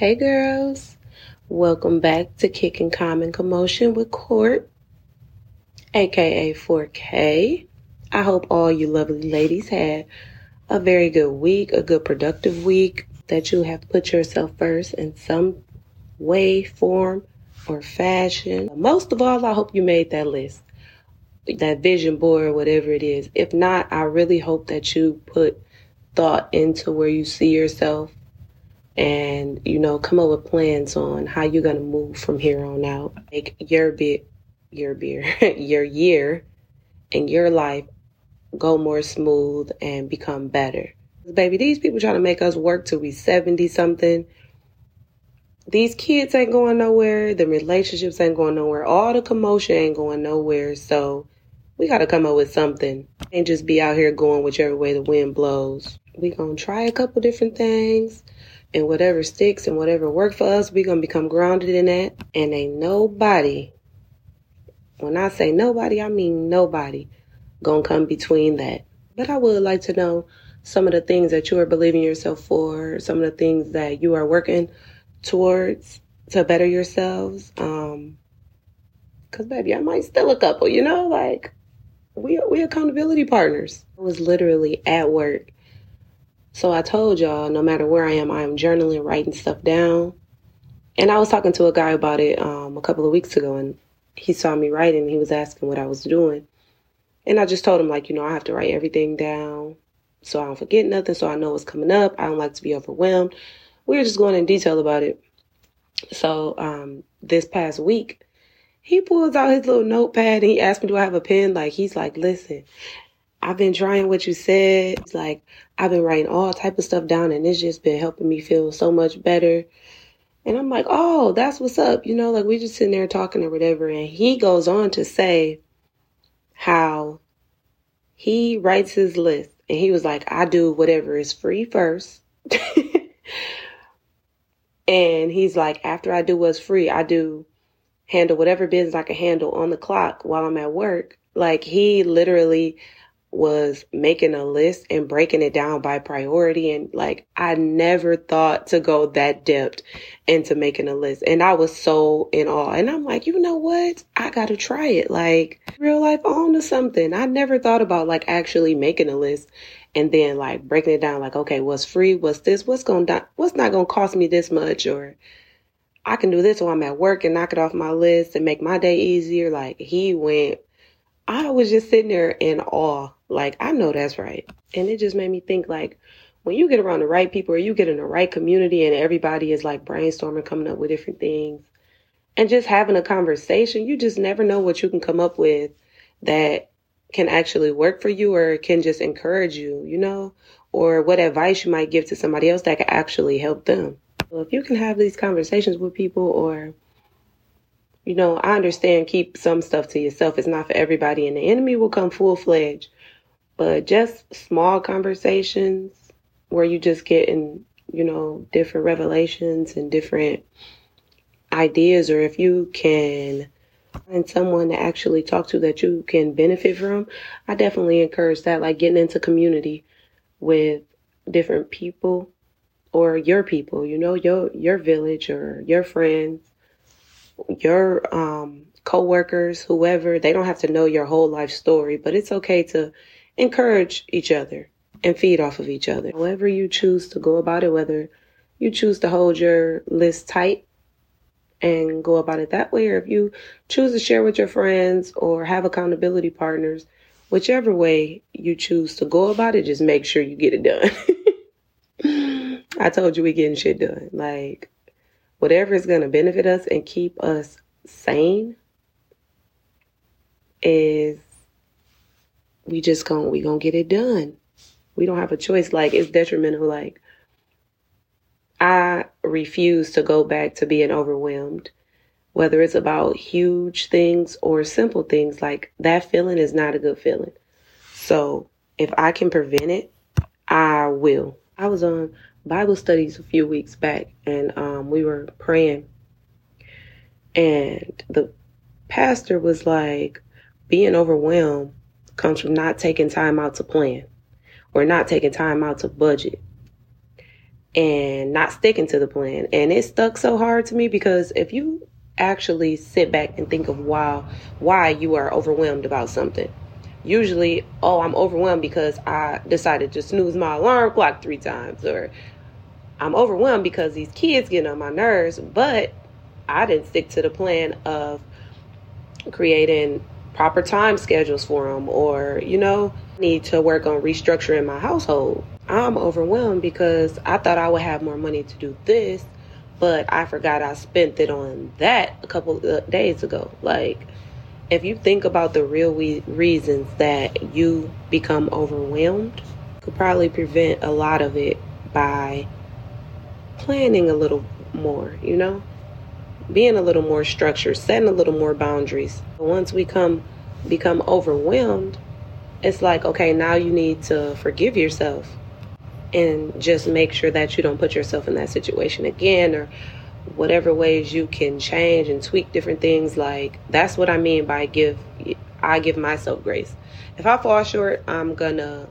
Hey girls, welcome back to Kicking Common Commotion with Court, aka 4K. I hope all you lovely ladies had a very good week, a good productive week, that you have put yourself first in some way, form, or fashion. Most of all, I hope you made that list, that vision board, whatever it is. If not, I really hope that you put thought into where you see yourself and you know come up with plans on how you're going to move from here on out. Make your bit your beer your year and your life go more smooth and become better. Baby these people trying to make us work till we 70 something these kids ain't going nowhere. The relationships ain't going nowhere. All the commotion ain't going nowhere. So we got to come up with something and just be out here going whichever way the wind blows. We gonna try a couple different things and whatever sticks and whatever work for us, we're gonna become grounded in that. And ain't nobody, when I say nobody, I mean nobody, gonna come between that. But I would like to know some of the things that you are believing yourself for, some of the things that you are working towards to better yourselves. Um, cause baby, I might still a couple, you know, like we we accountability partners. I was literally at work so I told y'all, no matter where I am, I am journaling, writing stuff down. And I was talking to a guy about it um, a couple of weeks ago, and he saw me writing. He was asking what I was doing, and I just told him like, you know, I have to write everything down so I don't forget nothing, so I know what's coming up. I don't like to be overwhelmed. We were just going in detail about it. So um, this past week, he pulls out his little notepad and he asked me, "Do I have a pen?" Like he's like, "Listen, I've been trying what you said. It's like I've been writing all type of stuff down and it's just been helping me feel so much better. And I'm like, oh, that's what's up. You know, like we just sitting there talking or whatever. And he goes on to say how he writes his list and he was like, I do whatever is free first. and he's like, after I do what's free, I do handle whatever business I can handle on the clock while I'm at work. Like he literally was making a list and breaking it down by priority. And like, I never thought to go that depth into making a list. And I was so in awe. And I'm like, you know what? I got to try it. Like, real life on to something. I never thought about like actually making a list and then like breaking it down like, okay, what's free? What's this? What's going to, what's not going to cost me this much? Or, I can do this while I'm at work and knock it off my list and make my day easier. Like he went I was just sitting there in awe. Like, I know that's right. And it just made me think like, when you get around the right people or you get in the right community and everybody is like brainstorming, coming up with different things and just having a conversation, you just never know what you can come up with that can actually work for you or can just encourage you, you know, or what advice you might give to somebody else that could actually help them. So if you can have these conversations with people or you know, I understand keep some stuff to yourself. It's not for everybody, and the enemy will come full fledged. But just small conversations where you just getting, you know, different revelations and different ideas, or if you can find someone to actually talk to that you can benefit from, I definitely encourage that. Like getting into community with different people or your people, you know, your your village or your friends your um, coworkers, whoever, they don't have to know your whole life story, but it's okay to encourage each other and feed off of each other. However you choose to go about it, whether you choose to hold your list tight and go about it that way, or if you choose to share with your friends or have accountability partners, whichever way you choose to go about it, just make sure you get it done. I told you we getting shit done. Like whatever is going to benefit us and keep us sane is we just gonna we to get it done. We don't have a choice like it's detrimental like I refuse to go back to being overwhelmed whether it's about huge things or simple things like that feeling is not a good feeling. So, if I can prevent it, I will. I was on Bible studies a few weeks back, and um, we were praying, and the pastor was like, being overwhelmed comes from not taking time out to plan or not taking time out to budget. and not sticking to the plan. And it stuck so hard to me because if you actually sit back and think of why why you are overwhelmed about something. Usually, oh, I'm overwhelmed because I decided to snooze my alarm clock three times, or I'm overwhelmed because these kids get on my nerves, but I didn't stick to the plan of creating proper time schedules for them, or you know, need to work on restructuring my household. I'm overwhelmed because I thought I would have more money to do this, but I forgot I spent it on that a couple of uh, days ago. Like, if you think about the real we- reasons that you become overwhelmed, could probably prevent a lot of it by planning a little more, you know? Being a little more structured, setting a little more boundaries. Once we come become overwhelmed, it's like, okay, now you need to forgive yourself and just make sure that you don't put yourself in that situation again or whatever ways you can change and tweak different things like that's what i mean by give i give myself grace if i fall short i'm gonna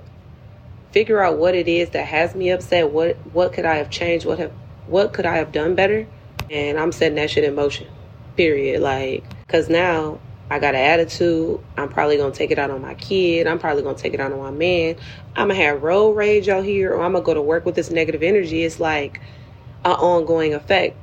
figure out what it is that has me upset what what could i have changed what have what could i have done better and i'm setting that shit in motion period like because now I got an attitude. I'm probably gonna take it out on my kid. I'm probably gonna take it out on my man. I'm gonna have road rage out here, or I'm gonna go to work with this negative energy. It's like an ongoing effect.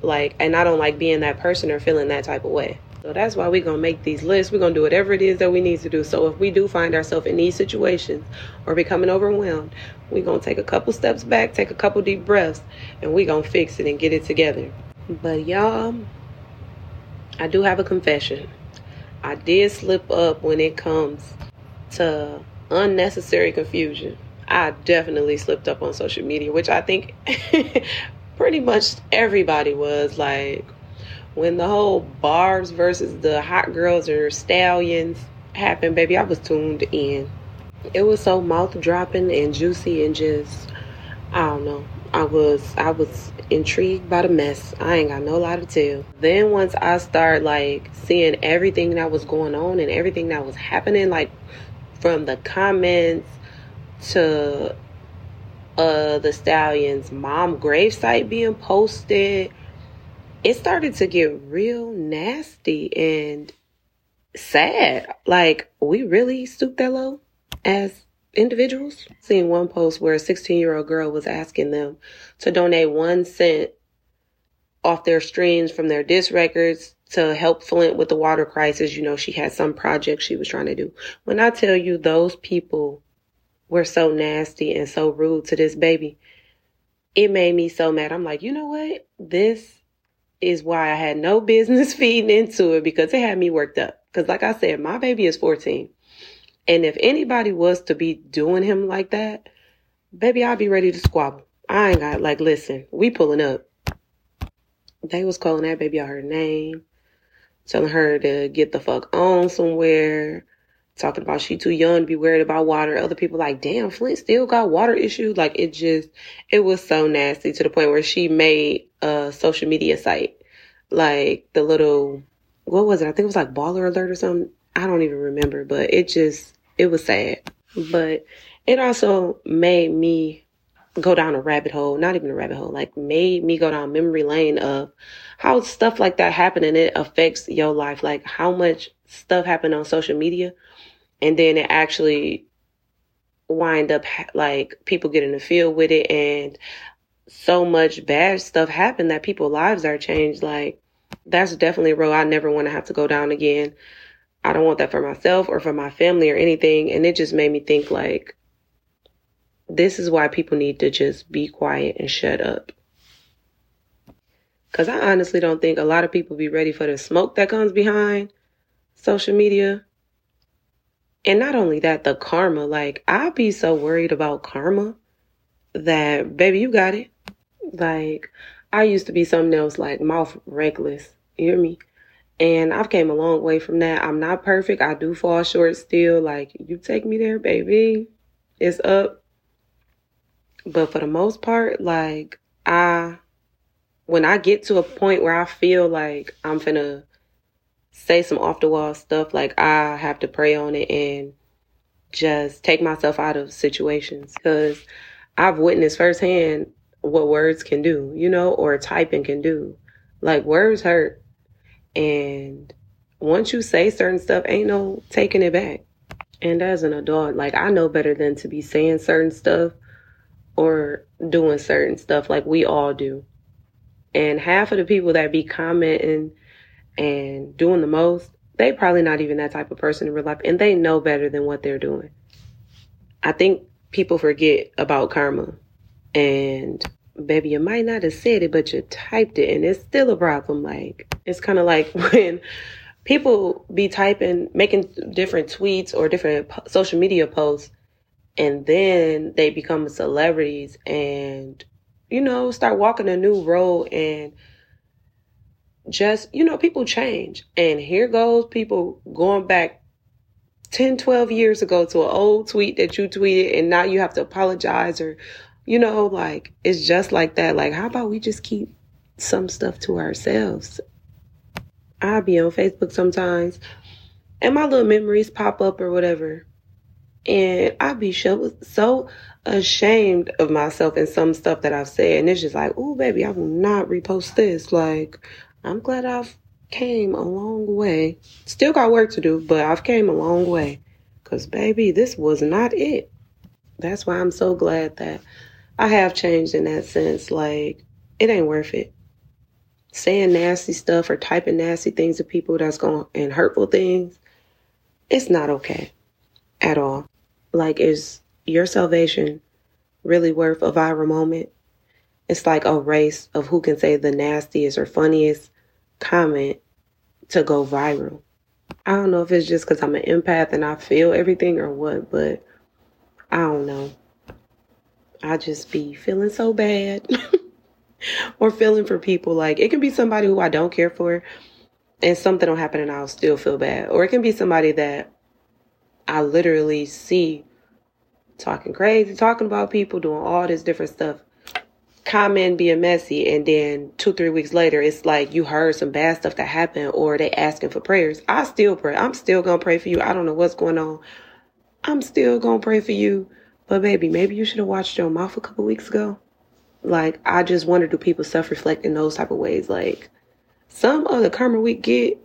Like, and I don't like being that person or feeling that type of way. So that's why we're gonna make these lists. We're gonna do whatever it is that we need to do. So if we do find ourselves in these situations or becoming overwhelmed, we're gonna take a couple steps back, take a couple deep breaths, and we're gonna fix it and get it together. But y'all, I do have a confession. I did slip up when it comes to unnecessary confusion. I definitely slipped up on social media, which I think pretty much everybody was like when the whole barbs versus the hot girls or stallions happened, baby, I was tuned in. It was so mouth dropping and juicy and just I don't know. I was I was intrigued by the mess. I ain't got no lie to tell. Then once I start like seeing everything that was going on and everything that was happening, like from the comments to uh the stallion's mom gravesite being posted, it started to get real nasty and sad. Like we really stooped that low as individuals. Seeing one post where a 16 year old girl was asking them to donate one cent off their streams from their disc records to help Flint with the water crisis. You know, she had some project she was trying to do. When I tell you those people were so nasty and so rude to this baby, it made me so mad. I'm like, you know what? This is why I had no business feeding into it because it had me worked up. Because, like I said, my baby is 14. And if anybody was to be doing him like that, baby, I'd be ready to squabble. I ain't got like, listen, we pulling up. They was calling that baby out her name, telling her to get the fuck on somewhere, talking about she too young to be worried about water. Other people like, damn, Flint still got water issues. Like it just, it was so nasty to the point where she made a social media site, like the little, what was it? I think it was like Baller Alert or something. I don't even remember, but it just, it was sad. But it also made me go down a rabbit hole, not even a rabbit hole, like made me go down memory lane of how stuff like that happened and it affects your life. Like how much stuff happened on social media and then it actually wind up like people get in the field with it and so much bad stuff happened that people's lives are changed. Like that's definitely a road I never want to have to go down again. I don't want that for myself or for my family or anything. And it just made me think like, this is why people need to just be quiet and shut up. Cause I honestly don't think a lot of people be ready for the smoke that comes behind social media. And not only that, the karma. Like I'd be so worried about karma that baby, you got it. Like I used to be something else like mouth reckless. You hear me? And I've came a long way from that. I'm not perfect. I do fall short still. Like, you take me there, baby. It's up. But for the most part, like, I, when I get to a point where I feel like I'm finna say some off the wall stuff, like, I have to pray on it and just take myself out of situations. Cause I've witnessed firsthand what words can do, you know, or typing can do. Like words hurt. And once you say certain stuff, ain't no taking it back. And as an adult, like I know better than to be saying certain stuff or doing certain stuff like we all do. And half of the people that be commenting and doing the most, they probably not even that type of person in real life and they know better than what they're doing. I think people forget about karma. And baby, you might not have said it, but you typed it and it's still a problem. Like, it's kind of like when people be typing, making different tweets or different social media posts, and then they become celebrities and, you know, start walking a new road and just, you know, people change. And here goes people going back 10, 12 years ago to an old tweet that you tweeted and now you have to apologize or, you know, like it's just like that. Like, how about we just keep some stuff to ourselves? I'll be on Facebook sometimes and my little memories pop up or whatever. And I'll be so ashamed of myself and some stuff that I've said. And it's just like, oh, baby, I will not repost this. Like, I'm glad I've came a long way. Still got work to do, but I've came a long way. Cause baby, this was not it. That's why I'm so glad that I have changed in that sense. Like, it ain't worth it saying nasty stuff or typing nasty things to people that's going and hurtful things, it's not okay at all. Like, is your salvation really worth a viral moment? It's like a race of who can say the nastiest or funniest comment to go viral. I don't know if it's just because I'm an empath and I feel everything or what, but I don't know. I just be feeling so bad. or feeling for people. Like it can be somebody who I don't care for and something will happen and I'll still feel bad. Or it can be somebody that I literally see talking crazy, talking about people, doing all this different stuff. Comment being messy, and then two, three weeks later, it's like you heard some bad stuff that happened, or they asking for prayers. I still pray. I'm still gonna pray for you. I don't know what's going on. I'm still gonna pray for you. But baby, maybe you should have watched your mouth a couple weeks ago. Like, I just wonder do people self reflect in those type of ways? Like, some of the karma we get,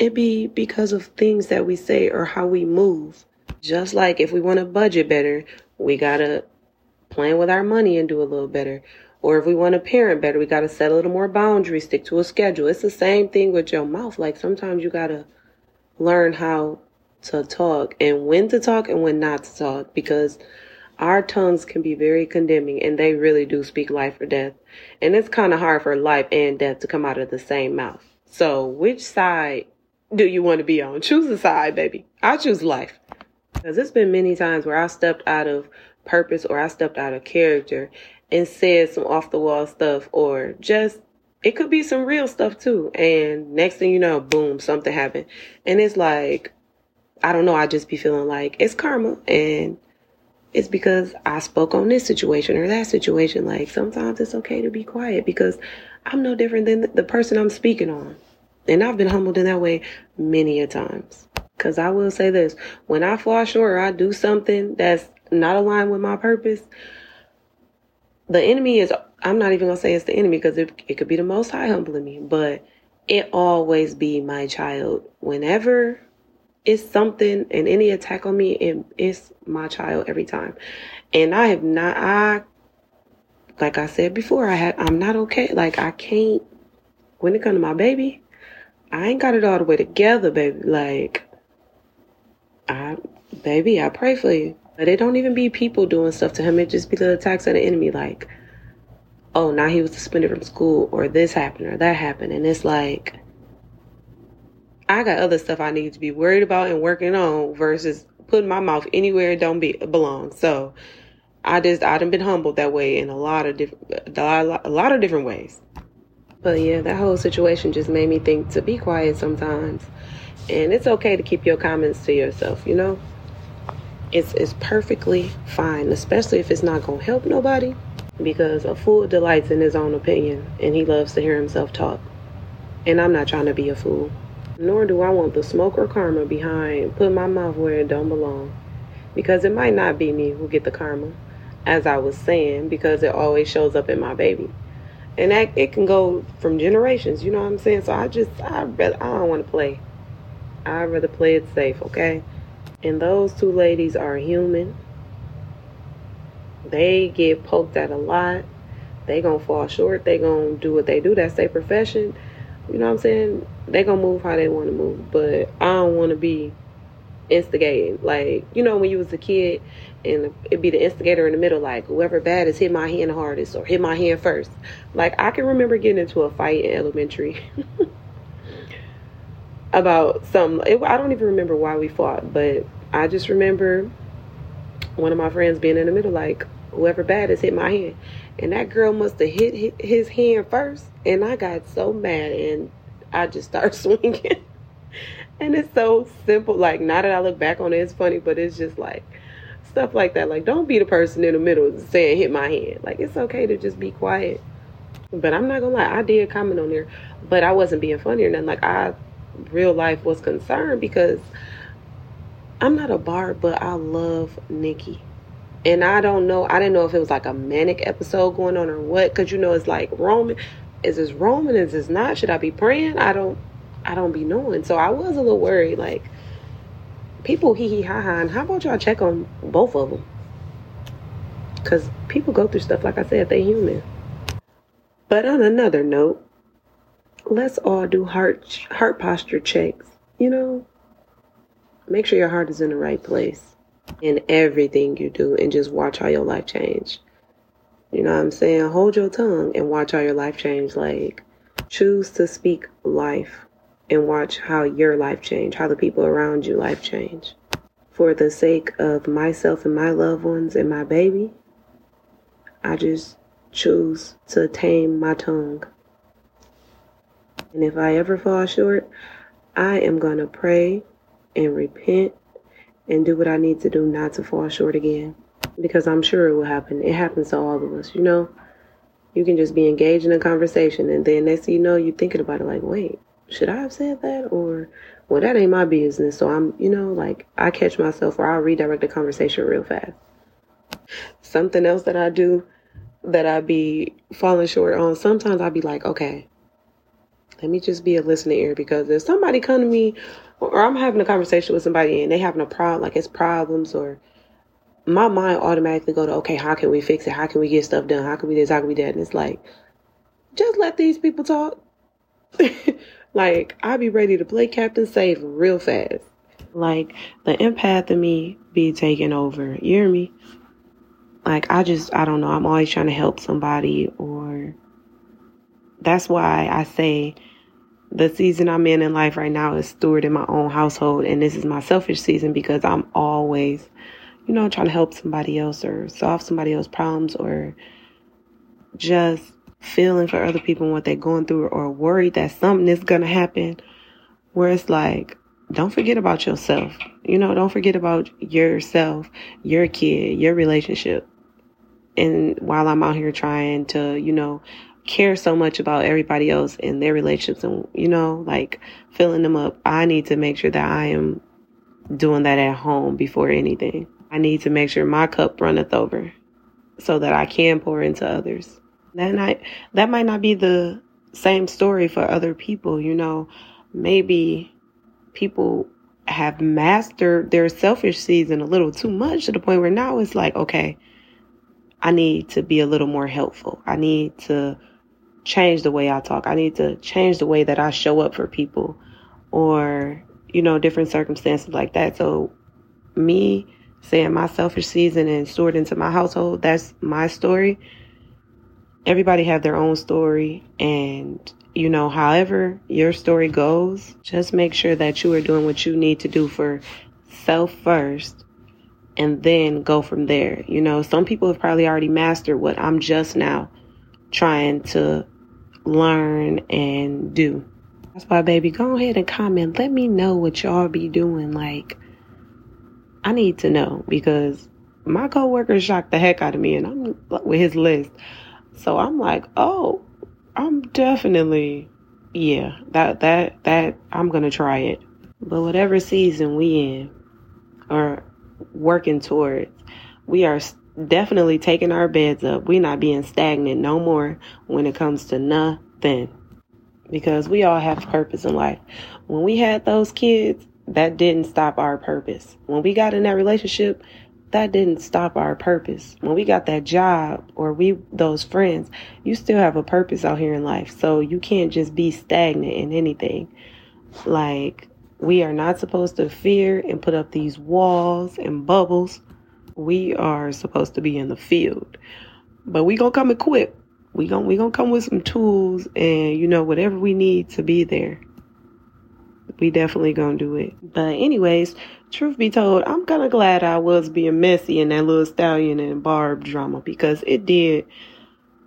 it be because of things that we say or how we move. Just like if we want to budget better, we gotta plan with our money and do a little better. Or if we want to parent better, we gotta set a little more boundaries, stick to a schedule. It's the same thing with your mouth. Like sometimes you gotta learn how to talk and when to talk and when not to talk because our tongues can be very condemning and they really do speak life or death. And it's kind of hard for life and death to come out of the same mouth. So, which side do you want to be on? Choose a side, baby. I choose life. Because it's been many times where I stepped out of purpose or I stepped out of character and said some off the wall stuff or just it could be some real stuff too. And next thing you know, boom, something happened. And it's like, I don't know, I just be feeling like it's karma and it's because I spoke on this situation or that situation. Like sometimes it's okay to be quiet because I'm no different than the person I'm speaking on. And I've been humbled in that way many a times. Cause I will say this, when I fall short or I do something that's not aligned with my purpose, the enemy is, I'm not even gonna say it's the enemy because it, it could be the most high humbling me, but it always be my child. Whenever it's something and any attack on me it, it's my child every time. And i have not i like i said before i had i'm not okay. Like i can't when it comes to my baby i ain't got it all the way together baby. Like i baby i pray for you but it don't even be people doing stuff to him it just be the attacks of the enemy like oh now he was suspended from school or this happened or that happened and it's like I got other stuff I need to be worried about and working on versus putting my mouth anywhere it don't be belong. So I just I done been humbled that way in a lot of different a lot of different ways. But yeah, that whole situation just made me think to be quiet sometimes. And it's okay to keep your comments to yourself, you know? It's it's perfectly fine, especially if it's not gonna help nobody. Because a fool delights in his own opinion and he loves to hear himself talk. And I'm not trying to be a fool nor do I want the smoke or karma behind putting my mouth where it don't belong. Because it might not be me who get the karma. as I was saying, because it always shows up in my baby. And that it can go from generations, you know what I'm saying? So I just I rather I don't want to play. I'd rather play it safe, okay? And those two ladies are human. They get poked at a lot. They gonna fall short. They gonna do what they do. That's their profession. You know what I'm saying? They gonna move how they want to move. But I don't want to be instigating. Like you know when you was a kid and it'd be the instigator in the middle, like whoever bad is hit my hand hardest or hit my hand first. Like I can remember getting into a fight in elementary about some. I don't even remember why we fought, but I just remember one of my friends being in the middle, like whoever bad is hit my hand, and that girl must have hit his hand first, and I got so mad and I just started swinging. and it's so simple. Like now that I look back on it, it's funny, but it's just like stuff like that. Like, don't be the person in the middle saying hit my hand. Like, it's okay to just be quiet. But I'm not gonna lie, I did comment on there, but I wasn't being funny or nothing. Like, I real life was concerned because I'm not a bar, but I love Nicki. And I don't know, I didn't know if it was like a manic episode going on or what, because you know, it's like Roman. Is this Roman? Is this not? Should I be praying? I don't, I don't be knowing. So I was a little worried, like, people hee hee ha ha. And how about y'all check on both of them? Because people go through stuff, like I said, they human. But on another note, let's all do heart heart posture checks. You know, make sure your heart is in the right place in everything you do, and just watch how your life change. You know what I'm saying? Hold your tongue and watch how your life change. Like, choose to speak life and watch how your life change, how the people around you life change. For the sake of myself and my loved ones and my baby, I just choose to tame my tongue. And if I ever fall short, I am going to pray and repent and do what I need to do not to fall short again. Because I'm sure it will happen. It happens to all of us, you know? You can just be engaged in a conversation and then next thing you know, you're thinking about it like, wait, should I have said that? Or, well, that ain't my business. So I'm, you know, like I catch myself or I'll redirect the conversation real fast. Something else that I do that I be falling short on, sometimes I'll be like, okay, let me just be a listening ear because if somebody come to me or I'm having a conversation with somebody and they having a problem, like it's problems or my mind automatically go to, okay, how can we fix it? How can we get stuff done? How can we this? How can we that? And it's like, just let these people talk. Like, i would be ready to play Captain Safe real fast. Like, the empath in me be taking over. You hear me? Like, I just, I don't know. I'm always trying to help somebody, or that's why I say the season I'm in in life right now is steward in my own household. And this is my selfish season because I'm always, you know, trying to help somebody else or solve somebody else's problems or just feeling for other people and what they're going through or worried that something is going to happen where it's like don't forget about yourself you know don't forget about yourself your kid your relationship and while i'm out here trying to you know care so much about everybody else and their relationships and you know like filling them up i need to make sure that i am doing that at home before anything i need to make sure my cup runneth over so that i can pour into others that might that might not be the same story for other people, you know. Maybe people have mastered their selfish season a little too much to the point where now it's like, okay, I need to be a little more helpful. I need to change the way I talk. I need to change the way that I show up for people or, you know, different circumstances like that. So me saying my selfish season and stored into my household, that's my story everybody have their own story and you know however your story goes just make sure that you are doing what you need to do for self first and then go from there you know some people have probably already mastered what i'm just now trying to learn and do. That's why baby go ahead and comment. Let me know what y'all be doing. Like i need to know because my coworker shocked the heck out of me and i'm with his list. So I'm like, oh, I'm definitely, yeah, that, that, that, I'm to try it. But whatever season we in or working towards, we are definitely taking our beds up. We not being stagnant no more when it comes to nothing. Because we all have purpose in life. When we had those kids, that didn't stop our purpose. When we got in that relationship, that didn't stop our purpose. When we got that job or we those friends, you still have a purpose out here in life. So you can't just be stagnant in anything. Like we are not supposed to fear and put up these walls and bubbles. We are supposed to be in the field. But we to come equipped. We gonna we to come with some tools and you know whatever we need to be there we definitely gonna do it. But anyways, truth be told, I'm kind of glad I was being messy in that little stallion and barb drama because it did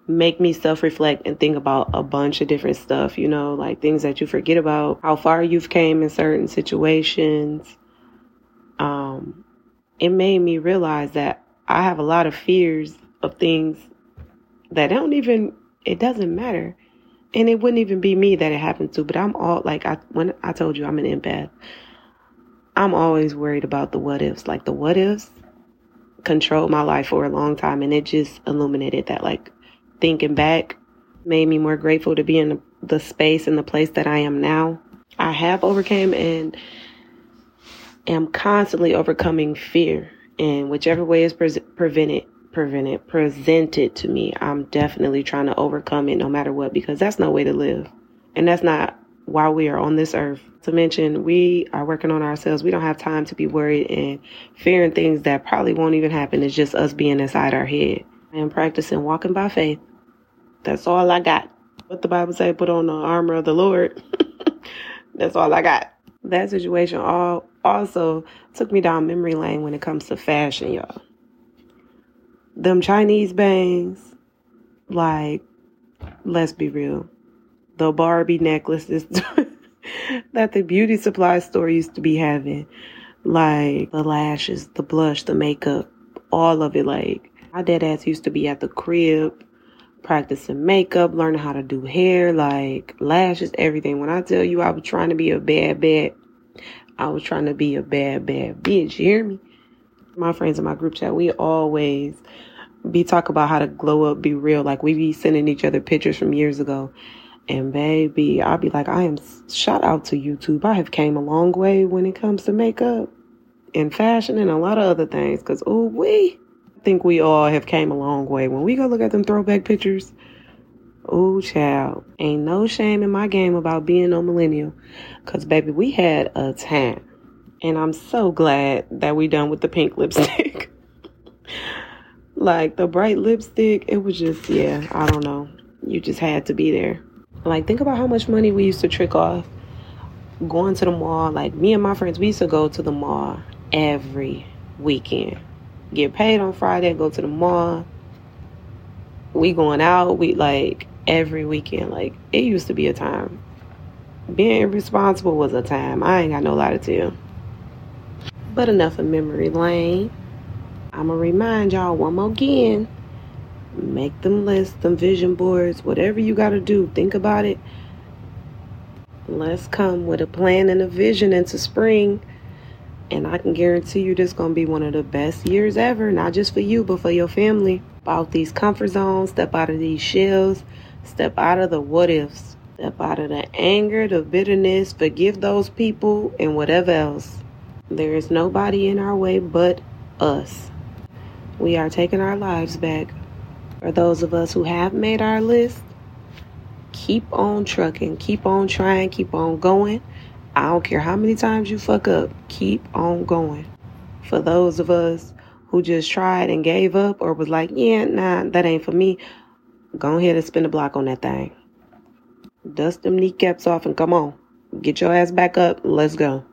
make me self-reflect and think about a bunch of different stuff, you know, like things that you forget about, how far you've came in certain situations. Um, it made me realize that I have a lot of fears of things that don't even it doesn't matter and it wouldn't even be me that it happened to, but I'm all like I when I told you I'm an empath. I'm always worried about the what ifs. Like the what ifs controlled my life for a long time and it just illuminated that like thinking back made me more grateful to be in the, the space and the place that I am now. I have overcame and am constantly overcoming fear in whichever way is pre- prevented prevented presented to me, I'm definitely trying to overcome it no matter what because that's no way to live. And that's not why we are on this earth. To mention, we are working on ourselves. We don't have time to be worried and fearing things that probably won't even happen. It's just us being inside our head. I am practicing walking by faith. That's all I got. What the Bible say, put on the armor of the Lord. that's all I got. That situation all also took me down memory lane when it comes to fashion, y'all them Chinese bangs, like, let's be real. The Barbie necklaces that the beauty supply store used to be having, like the lashes, the blush, the makeup, all of it. Like, my dad ass used to be at the crib practicing makeup, learning how to do hair, like lashes, everything. When I tell you I was trying to be a bad, bad, I was trying to be a bad, bad bitch. You hear me? my friends in my group chat, we always be talk about how to glow up, be real. Like we be sending each other pictures from years ago. And baby, I'll be like, I am shout out to YouTube. I have came a long way when it comes to makeup and fashion and a lot of other things. Cause oh we think we all have came a long way. When we go look at them throwback pictures, oh child, ain't no shame in my game about being no millennial. Cause baby, we had a time. And I'm so glad that we done with the pink lipstick. like the bright lipstick, it was just, yeah, I don't know. You just had to be there. Like, think about how much money we used to trick off going to the mall. Like, me and my friends, we used to go to the mall every weekend. Get paid on Friday, go to the mall. We going out, we like every weekend. Like, it used to be a time. Being irresponsible was a time. I ain't got no lie to tell. But enough of memory lane. I'm going to remind y'all one more again. Make them lists, them vision boards, whatever you got to do. Think about it. Let's come with a plan and a vision into spring. And I can guarantee you this going to be one of the best years ever, not just for you, but for your family. Out these comfort zones, step out of these shells, step out of the what ifs, step out of the anger, the bitterness, forgive those people, and whatever else. There is nobody in our way but us. We are taking our lives back. For those of us who have made our list, keep on trucking, keep on trying, keep on going. I don't care how many times you fuck up, keep on going. For those of us who just tried and gave up or was like, yeah, nah, that ain't for me, go ahead and spin a block on that thing. Dust them kneecaps off and come on. Get your ass back up. Let's go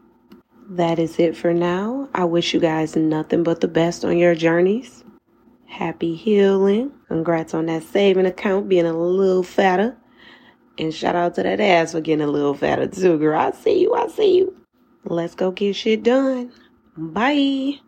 that is it for now. I wish you guys nothing but the best on your journeys. Happy healing. Congrats on that saving account being a little fatter. And shout out to that ass for getting a little fatter too, girl. I see you. I see you. Let's go get shit done. Bye.